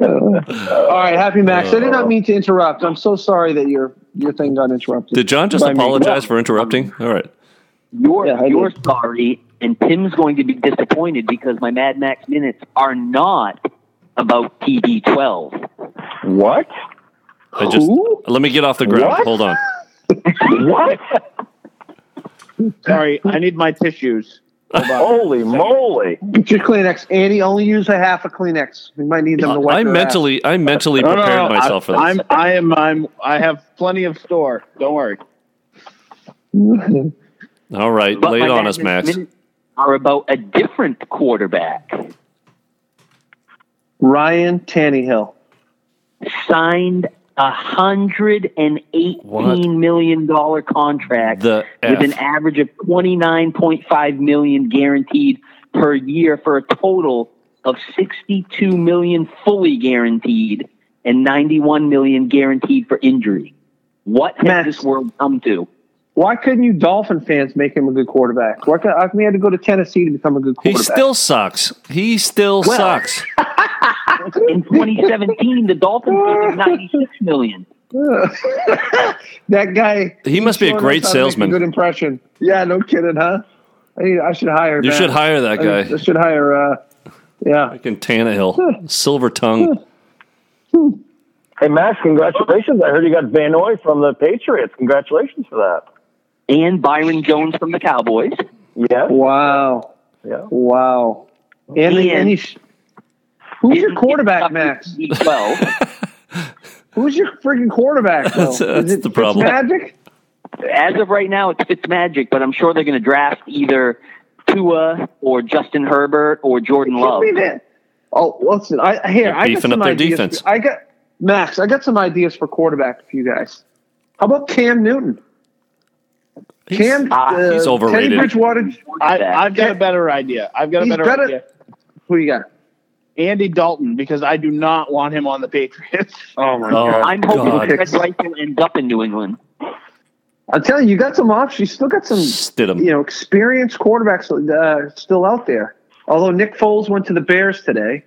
All right, happy Max. I did not mean to interrupt. I'm so sorry that your your thing got interrupted. Did John just By me. apologize for interrupting? All right. You're, Yeah, you're did. sorry, and Tim's going to be disappointed because my Mad Max minutes are not about TB12. What? I just Who? let me get off the ground. What? Hold on. What? Sorry, I need my tissues. Holy moly! Get your Kleenex, Andy. Only use a half a Kleenex. You might need them to wipe I your mentally, I mentally No, no, prepared no, myself for this. I'm, I am, I'm, I have plenty of store. Don't worry. All right, But lay it on us, Max Max. minutes Are about a different quarterback. Ryan Tannehill. signed a hundred and What? eighteen million dollar contract The with an average of twenty nine point five million guaranteed per year for a total of sixty two million fully guaranteed and ninety one million guaranteed for injury. What has Max. this world come to? Why couldn't you Dolphin fans make him a good quarterback? Why could, how come he had to go to Tennessee to become a good quarterback. He still sucks. He still Well- sucks. In 2017, the Dolphins gave him 96 million. that guy. He must be a great us how salesman. good impression. Yeah, no kidding, huh? I, need- I should hire. You that. should hire that guy. I should hire. Uh, yeah. Fucking Tannehill, silver tongue. Hey Max, congratulations! I heard you got Van Noy from the Patriots. Congratulations for that. And Byron Jones from the Cowboys. Yeah. Wow. Yeah. Wow. And, And- and he's, who's your quarterback, Max? TB12. Who's your freaking quarterback? Though? That's- uh, that's Is it the problem. Magic. As of right now, it's Fitzmagic, but I'm sure they're going to draft either Tua or Justin Herbert or Jordan Love. Oh, listen. I here. They're I got beefing some up their ideas. defense. I got Max. I got some ideas for quarterback for you guys. How about Cam Newton? Cam. Ah, uh, he's overrated. Teddy Bridgewater. I, I've got a better idea. I've got a better, better- idea. Who you got? Andy Dalton, because I do not want him on the Patriots. Oh my Oh, I'm hoping God. Fred Rice will end up in New England. I'm telling you, you got some options. You still got some, Stidham. you know, experienced quarterbacks uh, still out there. Although Nick Foles went to the Bears today.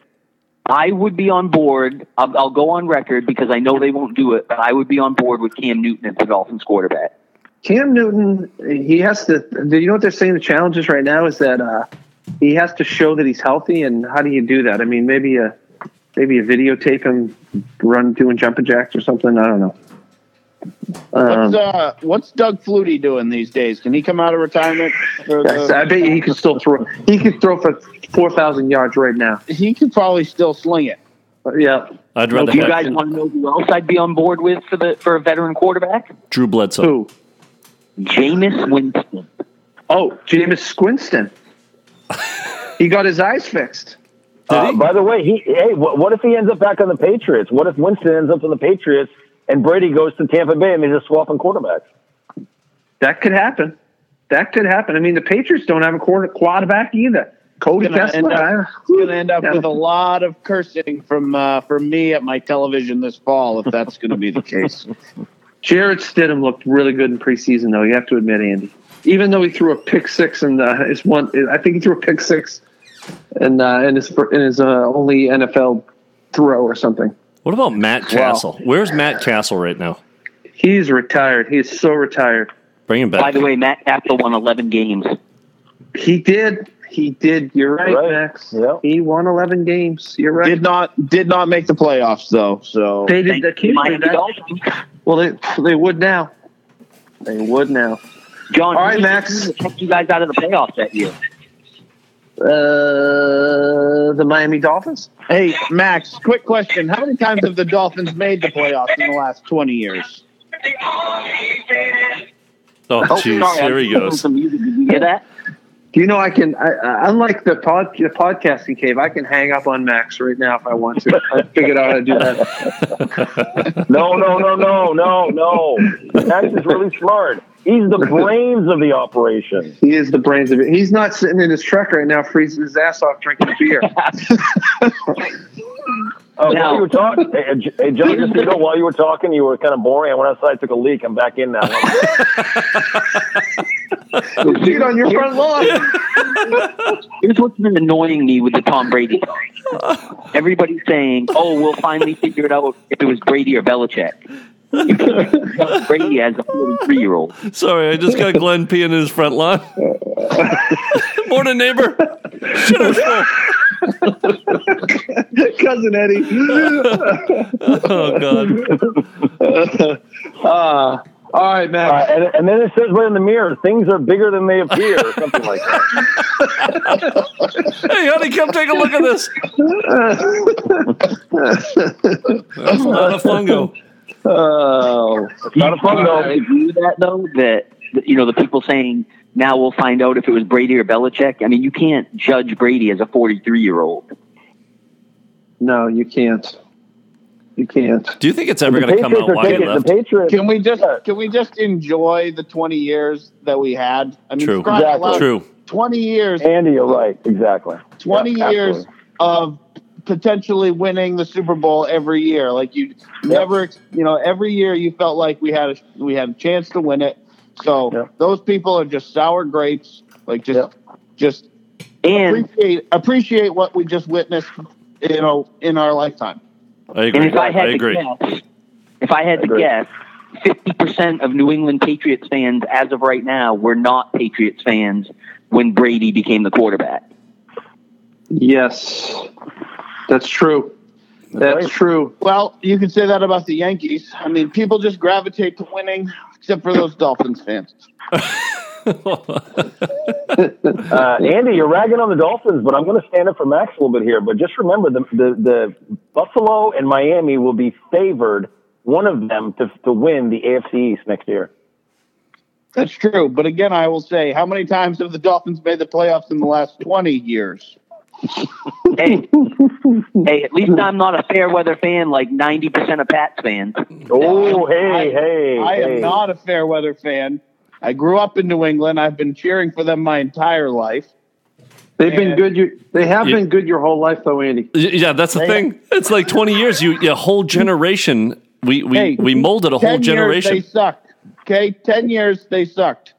I would be on board. I'll, I'll go on record because I know they won't do it, but I would be on board with Cam Newton as the Dolphins quarterback. Cam Newton, he has to. Do you know what they're saying? The challenge is right now is that uh, he has to show that he's healthy. And how do you do that? I mean, maybe a maybe a videotape him run doing jumping jacks or something. I don't know. What's Um, uh, what's Doug Flutie doing these days? Can he come out of retirement? The, I bet you he can still throw. He could throw for four thousand yards right now. he could probably still sling it. Uh, Yeah, I'd rather Do you guys want to know who else I'd be on board with for the for a veteran quarterback? Drew Bledsoe. who? Jameis Winston. Oh, Jameis Squinston. he got his eyes fixed. Uh, by the way, he hey, what, what if he ends up back on the Patriots? What if Winston ends up on the Patriots and Brady goes to Tampa Bay and they just swap in quarterbacks? That could happen. That could happen. I mean, the Patriots don't have a quarter quarterback either. Cody Kessler. up- I- It's going to end up with a lot of cursing from uh, from me at my television this fall if that's going to be the case. Jarrett Stidham looked really good in preseason, though. You have to admit, Andy. Even though he threw a pick six and uh, his one, I think he threw a pick six, and uh, in his in his uh, only NFL throw or something. What about Matt Cassel? Where's Matt Cassel right now? He's retired. He's so retired. Bring him back. By the way, Matt Cassel won 11 games. He did. He did. You're right, Right. Max. Yep. He won 11 games. You're right. Did not did not make the playoffs though. So they did. The Thank Miami. Dolphins. Well, they they would now. They would now. John, All right, who Max. kept you guys out of the playoffs that year. Uh, the Miami Dolphins. hey Max, quick question: How many times have the Dolphins made the playoffs in the last twenty years? oh, jeez. sorry, Here I he goes. Some music. Did you hear that? Do you know I can? I, I, unlike the pod, the podcasting cave, I can hang up on Max right now if I want to. I figured out how to do that. No, no, no, no, no, no. Max is really smart. He's the brains of the operation. He is the brains of it. He's not sitting in his truck right now, freezing his ass off, drinking beer. Uh, Now- while you were talking, hey, hey, John, just to go, while you were talking, you were kind of boring. I went outside, took a leak. I'm back in now. Dude, on your front lawn. Here's what's been annoying me with the Tom Brady talk. Everybody's saying, "Oh, we'll finally figure it out if it was Brady or Belichick." You Brady as a 43 year old. Sorry, I just got Glenn peeing in his front lawn. Morning, neighbor. Shut up, Phil. Cousin Eddie. Oh, God. Uh, all right, Uh, and, and then it says right in the mirror, things are bigger than they appear, or something like that. Hey, honey, come take a look at this. That's not a fungo. Oh, Not a fun I though. agree that though. That that, you know the people saying now we'll find out if it was Brady or Belichick. I mean, you can't judge Brady as a 43 year old. no, you can't. You can't. Do you think it's ever going to come Patriots out are why he taking the? Patriots. Can we just Yeah. can we just enjoy the twenty years that we had? I mean, True. for crying out Exactly. loud, True. Twenty years, Andy, you're right. Exactly. twenty Yeah, years absolutely. of potentially winning the Super Bowl every year. Like you never, you know, every year you felt like we had a we had a chance to win it. So Yep. those people are just sour grapes. Like just Yep. just And appreciate appreciate what we just witnessed. You know, in our lifetime. I and if I I had to agree. guess, if I had to guess, 50% of New England Patriots fans as of right now were not Patriots fans when Brady became the quarterback. Yes, that's true. That's right. true. Well, you can say that about the Yankees. I mean, people just gravitate to winning, except for those Dolphins fans. Uh, Andy, you're ragging on the Dolphins, but I'm going to stand up for Max a little bit here. But just remember, the, the, the Buffalo and Miami will be favored, one of them, to, to win the AFC East next year. That's true. But again, I will say, how many times have the Dolphins made the playoffs in the last 20 years? hey, hey, at least I'm not a fair weather fan like 90% of Pats fans. Oh, hey, hey, I hey. am not a fair weather fan. I grew up in New England. I've been cheering for them my entire life. They've been good. You, they have Yeah. been good your whole life, though, Andy. Yeah, that's the thing. It's like 20 years. You, a whole generation. We, we, Hey, we molded a whole generation. Years they sucked. Okay, 10 years they sucked.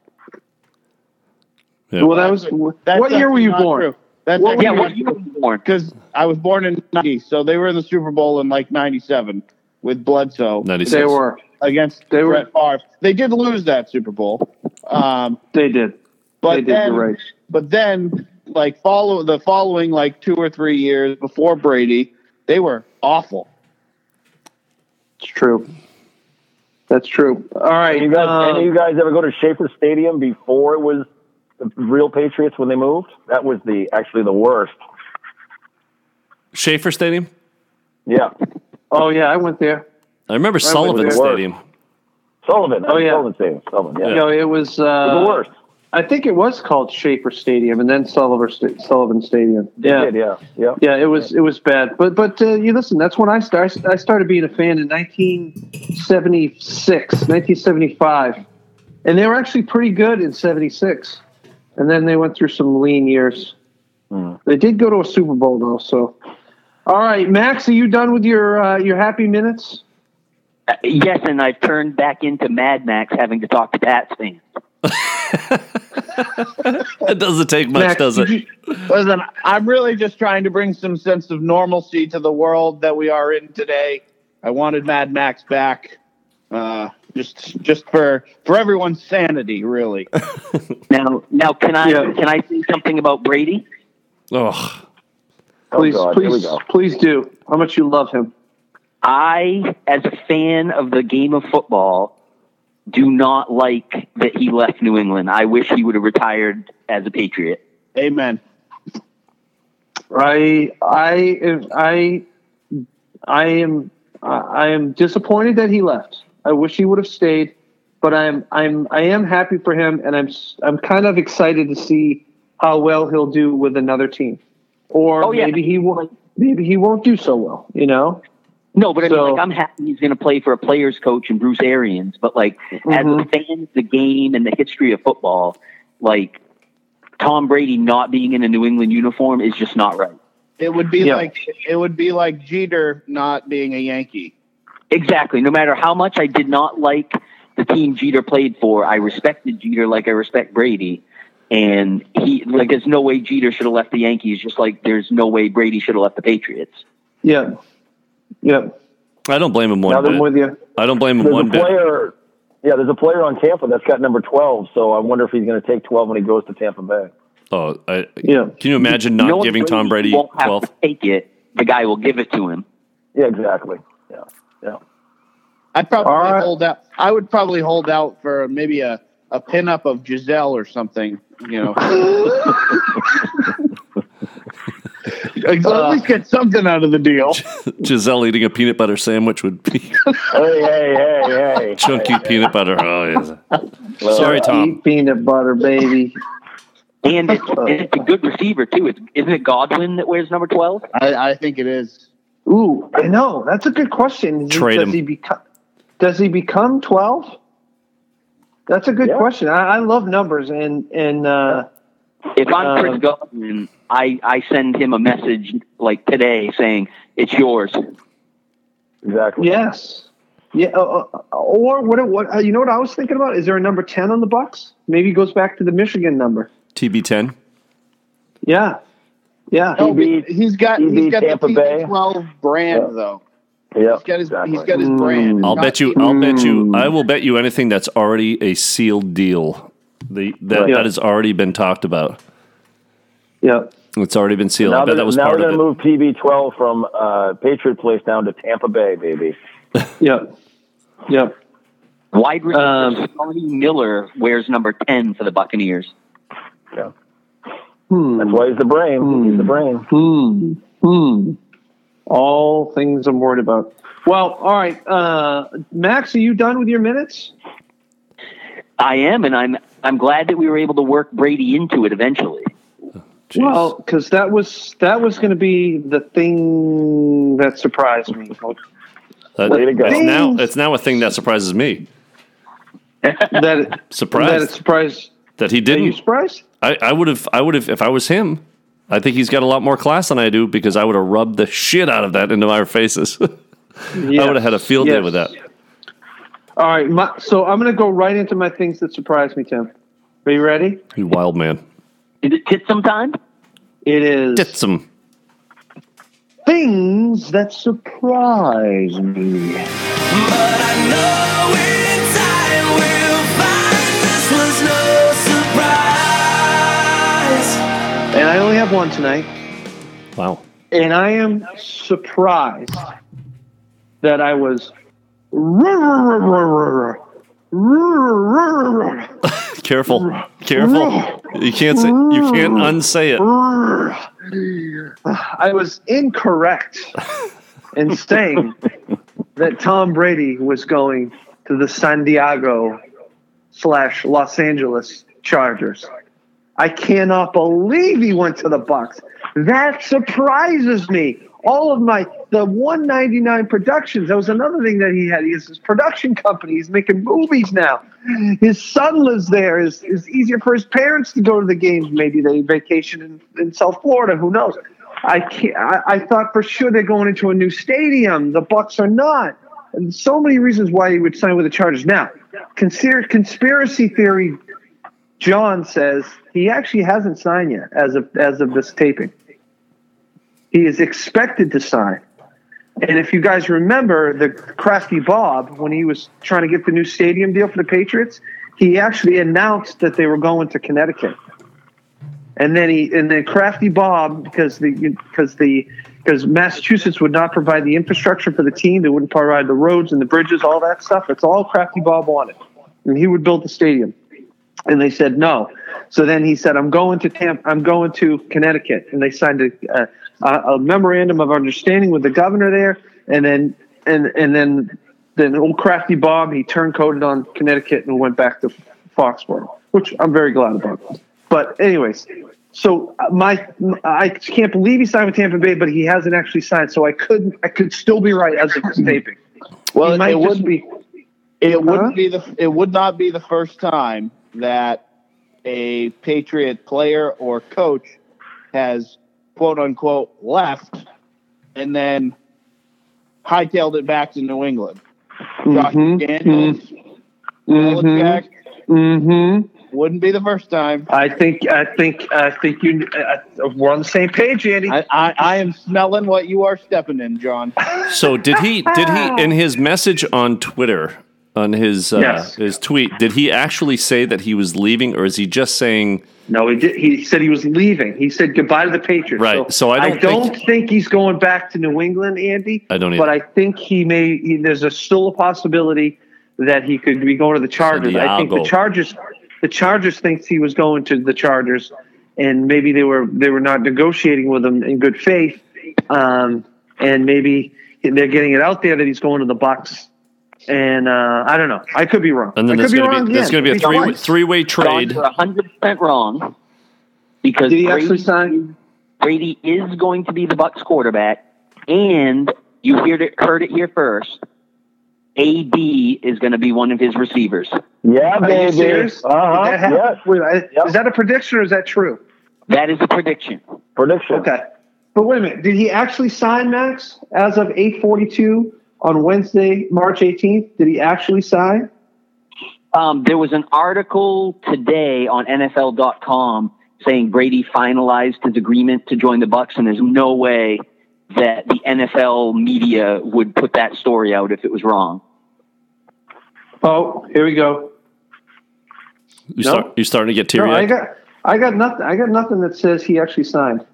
Yeah. Well, that was That's what year were you born? true. That's What Yeah, were what you were born? because I was born in '90, so they were in the Super Bowl in like '97 with Bledsoe 96. They were. Against They were- Brett Favre. They did lose that Super Bowl, um, They did. but they did. then, You're right. but then, like follow the following like two or three years before Brady, they were awful. It's true. That's true. All right. You guys, um, any of you guys ever go to Schaefer Stadium before it was the real Patriots when they moved? That was the actually the worst. Schaefer Stadium. Yeah, oh yeah, I went there. I remember Sullivan there. Stadium. Sullivan. Oh, yeah. Sullivan Stadium. Sullivan. Yeah, You know, it was. Uh, it was the worst. I think it was called Schaefer Stadium, and then Sullivan Sta- Sullivan Stadium. Yeah, Did, yeah, yeah. yeah, it was it was bad. But but uh, you listen, that's when I started. I started being a fan in 1976, 1975, and they were actually pretty good in '76. And then they went through some lean years. They did go to a Super Bowl though. So, all right, Max, are you done with your uh, your happy minutes? Uh, yes, and I've turned back into Mad Max having to talk to Pats fans. It doesn't take much, Max, does it? you- Listen, I'm really just trying to bring some sense of normalcy to the world that we are in today. I wanted Mad Max back, uh, just just for for everyone's sanity, really. Now, now, can I Yeah. can I say something about Brady? Oh, please, God, here we please, please do. How much you love him? I, as a fan of the game of football, do not like that he left New England. I wish he would have retired as a Patriot. Amen. I I I I am I am disappointed that he left. I wish he would have stayed, but I'm I'm I am happy for him, and I'm s- I'm kind of excited to see how well he'll do with another team, or Oh, yeah. maybe he won't. Maybe he won't do so well. You know. No, but I mean, So- like, I'm happy he's going to play for a players coach and Bruce Arians. But like, as mm-hmm. a fan the game and the history of football, like Tom Brady not being in a New England uniform is just not right. It would be Yeah. like it would be like Jeter not being a Yankee. Exactly. No matter how much I did not like the team Jeter played for, I respected Jeter like I respect Brady. And he like there's no way Jeter should have left the Yankees, just like there's no way Brady should have left the Patriots. Yeah. Yeah. I don't blame him Now one that I'm with you. I don't blame him There's one a bit. player. Yeah, there's a player on Tampa that's got number 12. So I wonder if he's going to take 12 when he goes to Tampa Bay. Oh, I, Yeah. can you imagine not Knowing giving Tom Brady won't have 12? to take it. The guy will give it to him. Yeah, exactly. Yeah, yeah. I'd probably All right. hold out. I would probably hold out for maybe a a pinup of Gisele or something. You know, at least get something out of the deal. Gisele eating a peanut butter sandwich would be Hey, hey, hey, hey. chunky peanut butter. Oh, yeah. Well, Sorry, Tom. Eat peanut butter, baby. And it's, it's a good receiver too. It's, isn't it Godwin that wears number twelve? I, I think it is. Ooh, I know. That's a good question. Trade does him. he become does he become twelve? That's a good Yeah. question. I, I love numbers and and uh, If I'm Chris Um, Godwin, I I send him a message like today saying it's yours. Exactly. yes, yeah. Uh, uh, or what? What? Uh, you know what I was thinking about? Is there a number ten on the Bucks? Maybe it goes back to the Michigan number. TB10. Yeah, yeah. No, beat- he's got he's got Tampa the TB12 brand Yeah. though. Yeah, He's got his exactly. he's got his brand. I'll Not- bet you. I'll bet you. I will bet you anything that's already a sealed deal. The that, Right. that has already been talked about. yeah. It's already been sealed. I Now bet they're, that was now part they're going to move TB12 from uh, Patriot Place down to Tampa Bay, baby. Yeah. Yeah. Wide receiver Um, Scotty Miller wears number ten for the Buccaneers. Yeah. Hmm. That's why he's the brain. He's the brain. Hmm. Hmm. All things I'm worried about. Well, all right. Uh, Max, are you done with your minutes? I am, and I'm I'm glad that we were able to work Brady into it eventually. Jeez. Well, because that was that was going to be the thing that surprised me. That- way to go. It's now. It's now a thing that surprises me. that it, that it Surprised surprised. that he Are you didn't. surprised? I, I would have. I would have if I was him. I think he's got a lot more class than I do because I would have rubbed the shit out of that into our faces. I would have had a field day with that. All right. My, so I'm going to go right into my things that surprised me, Tim. Are you ready? You wild man. Is it tit sometime? It is Tits him. things that surprise me. But I know in time we'll find this was no surprise. And I only have one tonight. Wow. And I am surprised that I was Careful, careful. You can't say. You can't unsay it. I was incorrect in saying that Tom Brady was going to the San Diego slash Los Angeles Chargers. I cannot believe he went to the Bucks. That surprises me. All of my the 199 productions. That was another thing that he had. He has his production company. He's making movies now. His son lives there. It's, easier for his parents to go to the games. Maybe they vacation in, in South Florida. Who knows? I can't. I, I thought for sure they're going into a new stadium. The Bucks are not. And so many reasons why he would sign with the Chargers. Now, consider conspiracy theory. John says he actually hasn't signed yet as of as of this taping. He is expected to sign. And if you guys remember the crafty Bob when he was trying to get the new stadium deal for the Patriots, he actually announced that they were going to Connecticut. And then he and then crafty Bob because the because the because Massachusetts would not provide the infrastructure for the team, they wouldn't provide the roads and the bridges, all that stuff. It's all crafty Bob wanted, and he would build the stadium. And they said no. So then he said, "I'm going to Tampa. I'm going to Connecticut." And they signed a, a, a memorandum of understanding with the governor there. And then and and then then old crafty Bob he turncoated on Connecticut and went back to Foxborough, which I'm very glad about. But anyways, so my I can't believe he signed with Tampa Bay, but he hasn't actually signed. So I could I could still be right as of this taping. Well, it just would be. It wouldn't be the. It would not be the first time that a Patriot player or coach has quote unquote left and then hightailed it back to New England. Josh Mhm, McDaniels, Mhm, Belichick, mhm. wouldn't be the first time. I think I think I think you uh, we're on the same page, Andy. I, I, I am smelling what you are stepping in, John. So did he? Did he? In his message on Twitter, on his uh, Yes. his tweet, did he actually say that he was leaving, or is he just saying? No, he did. He said he was leaving. He said goodbye to the Patriots. Right. So I don't think- think, he's going back to New England, Andy. I don't But. I think he may. He, there's a still a possibility that he could be going to the Chargers. I think the Chargers. The Chargers thinks he was going to the Chargers, and maybe they were they were not negotiating with him in good faith, um, and maybe they're getting it out there that he's going to the Bucks. And uh, I don't know. I could be wrong. And then I there's could be going to wrong be there's going to be a three three way trade. 100% wrong because Did he Brady, actually sign? Brady is going to be the Bucks quarterback, and you heard it, heard it here first. AB is going to be one of his receivers. Yeah, Are you baby. serious? Uh huh. Did that happen? Yes. Wait, I- Yep. Is that a prediction or is that true? That is a prediction. Prediction. Okay. But wait a minute. Did he actually sign Max as of 842 on Wednesday, March 18th? Did he actually sign? Um, there was an article today on NFL.com saying Brady finalized his agreement to join the Bucks, and there's no way that the NFL media would put that story out if it was wrong. Oh, here we go. You No. start you starting to get No, teary. I got I got nothing I got nothing that says he actually signed.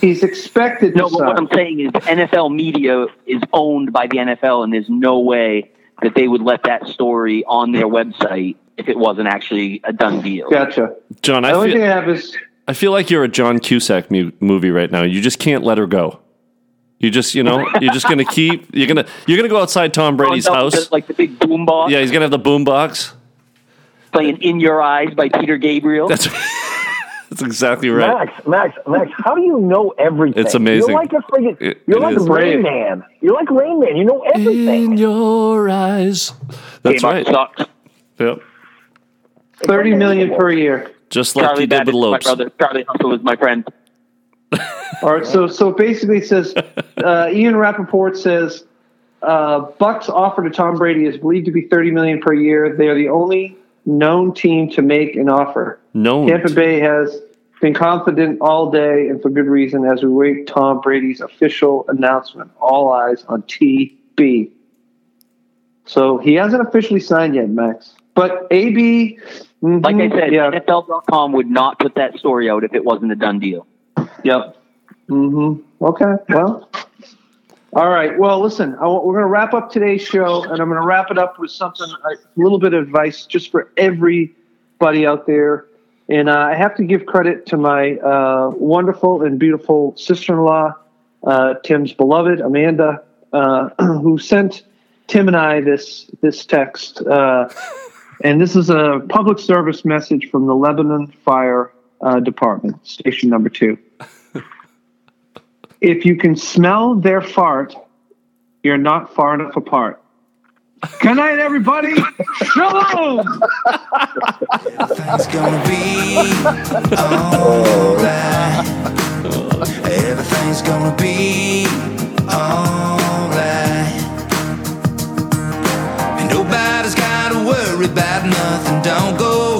He's expected to No, but sign. what I'm saying is NFL media is owned by the NFL, and there's no way that they would let that story on their website if it wasn't actually a done deal. Gotcha. John, The I only thing feel, I have is I feel like you're a John Cusack mu- movie right now. You just can't let her go. You just, you know, you're just gonna keep. You're gonna, you're gonna go outside Tom Brady's house. just Like the big boom box Yeah, he's gonna have the boom box. playing "In Your Eyes" by Peter Gabriel. That's that's exactly right. Max, Max, Max, how do you know everything? It's amazing. You're like a friggin' It- you're it like is. Rain Man. You're like Rain Man. You know everything. In your eyes. That's Game right. Sucks. Yep. 30 million per year. Just like Charlie you did Babbitt with is my brother. Charlie Hustle is my friend. All right, so so basically it says uh, Ian Rapoport says uh, Bucks offer to Tom Brady is believed to be 30 million per year. They are the only known team to make an offer. No. Tampa Bay has been confident all day and for good reason as we wait Tom Brady's official announcement. All eyes on TB. So he hasn't officially signed yet, Max. But AB, mhm, Like I said, yeah, NFL.com would not put that story out if it wasn't a done deal. yep. Mm-hmm. Okay, well, All right. Well, listen, I, we're going to wrap up today's show, and I'm going to wrap it up with something, a little bit of advice just for everybody out there. And uh, I have to give credit to my uh, wonderful and beautiful sister in law, uh, Tim's beloved, Amanda, uh, who sent Tim and I this, this text. Uh, and this is a public service message from the Lebanon Fire uh, Department, station number two. If you can smell their fart, you're not far enough apart. Good night, everybody. Shalom. Everything's gonna be alright. Everything's gonna be alright. And nobody's gotta worry about nothing. Don't go